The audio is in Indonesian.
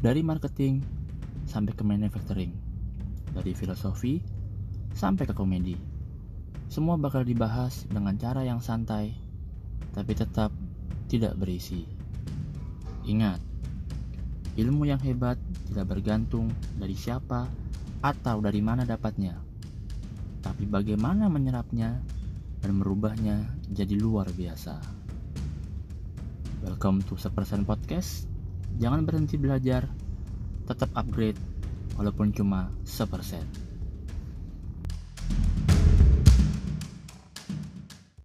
Dari marketing sampai ke manufacturing, dari filosofi sampai ke komedi. Semua bakal dibahas dengan cara yang santai, tapi tetap tidak berisi. Ingat, ilmu yang hebat tidak bergantung dari siapa atau dari mana dapatnya, tapi bagaimana menyerapnya dan merubahnya jadi luar biasa. Welcome to Sepersen Podcast. Jangan berhenti belajar, tetap upgrade walaupun cuma sepersen.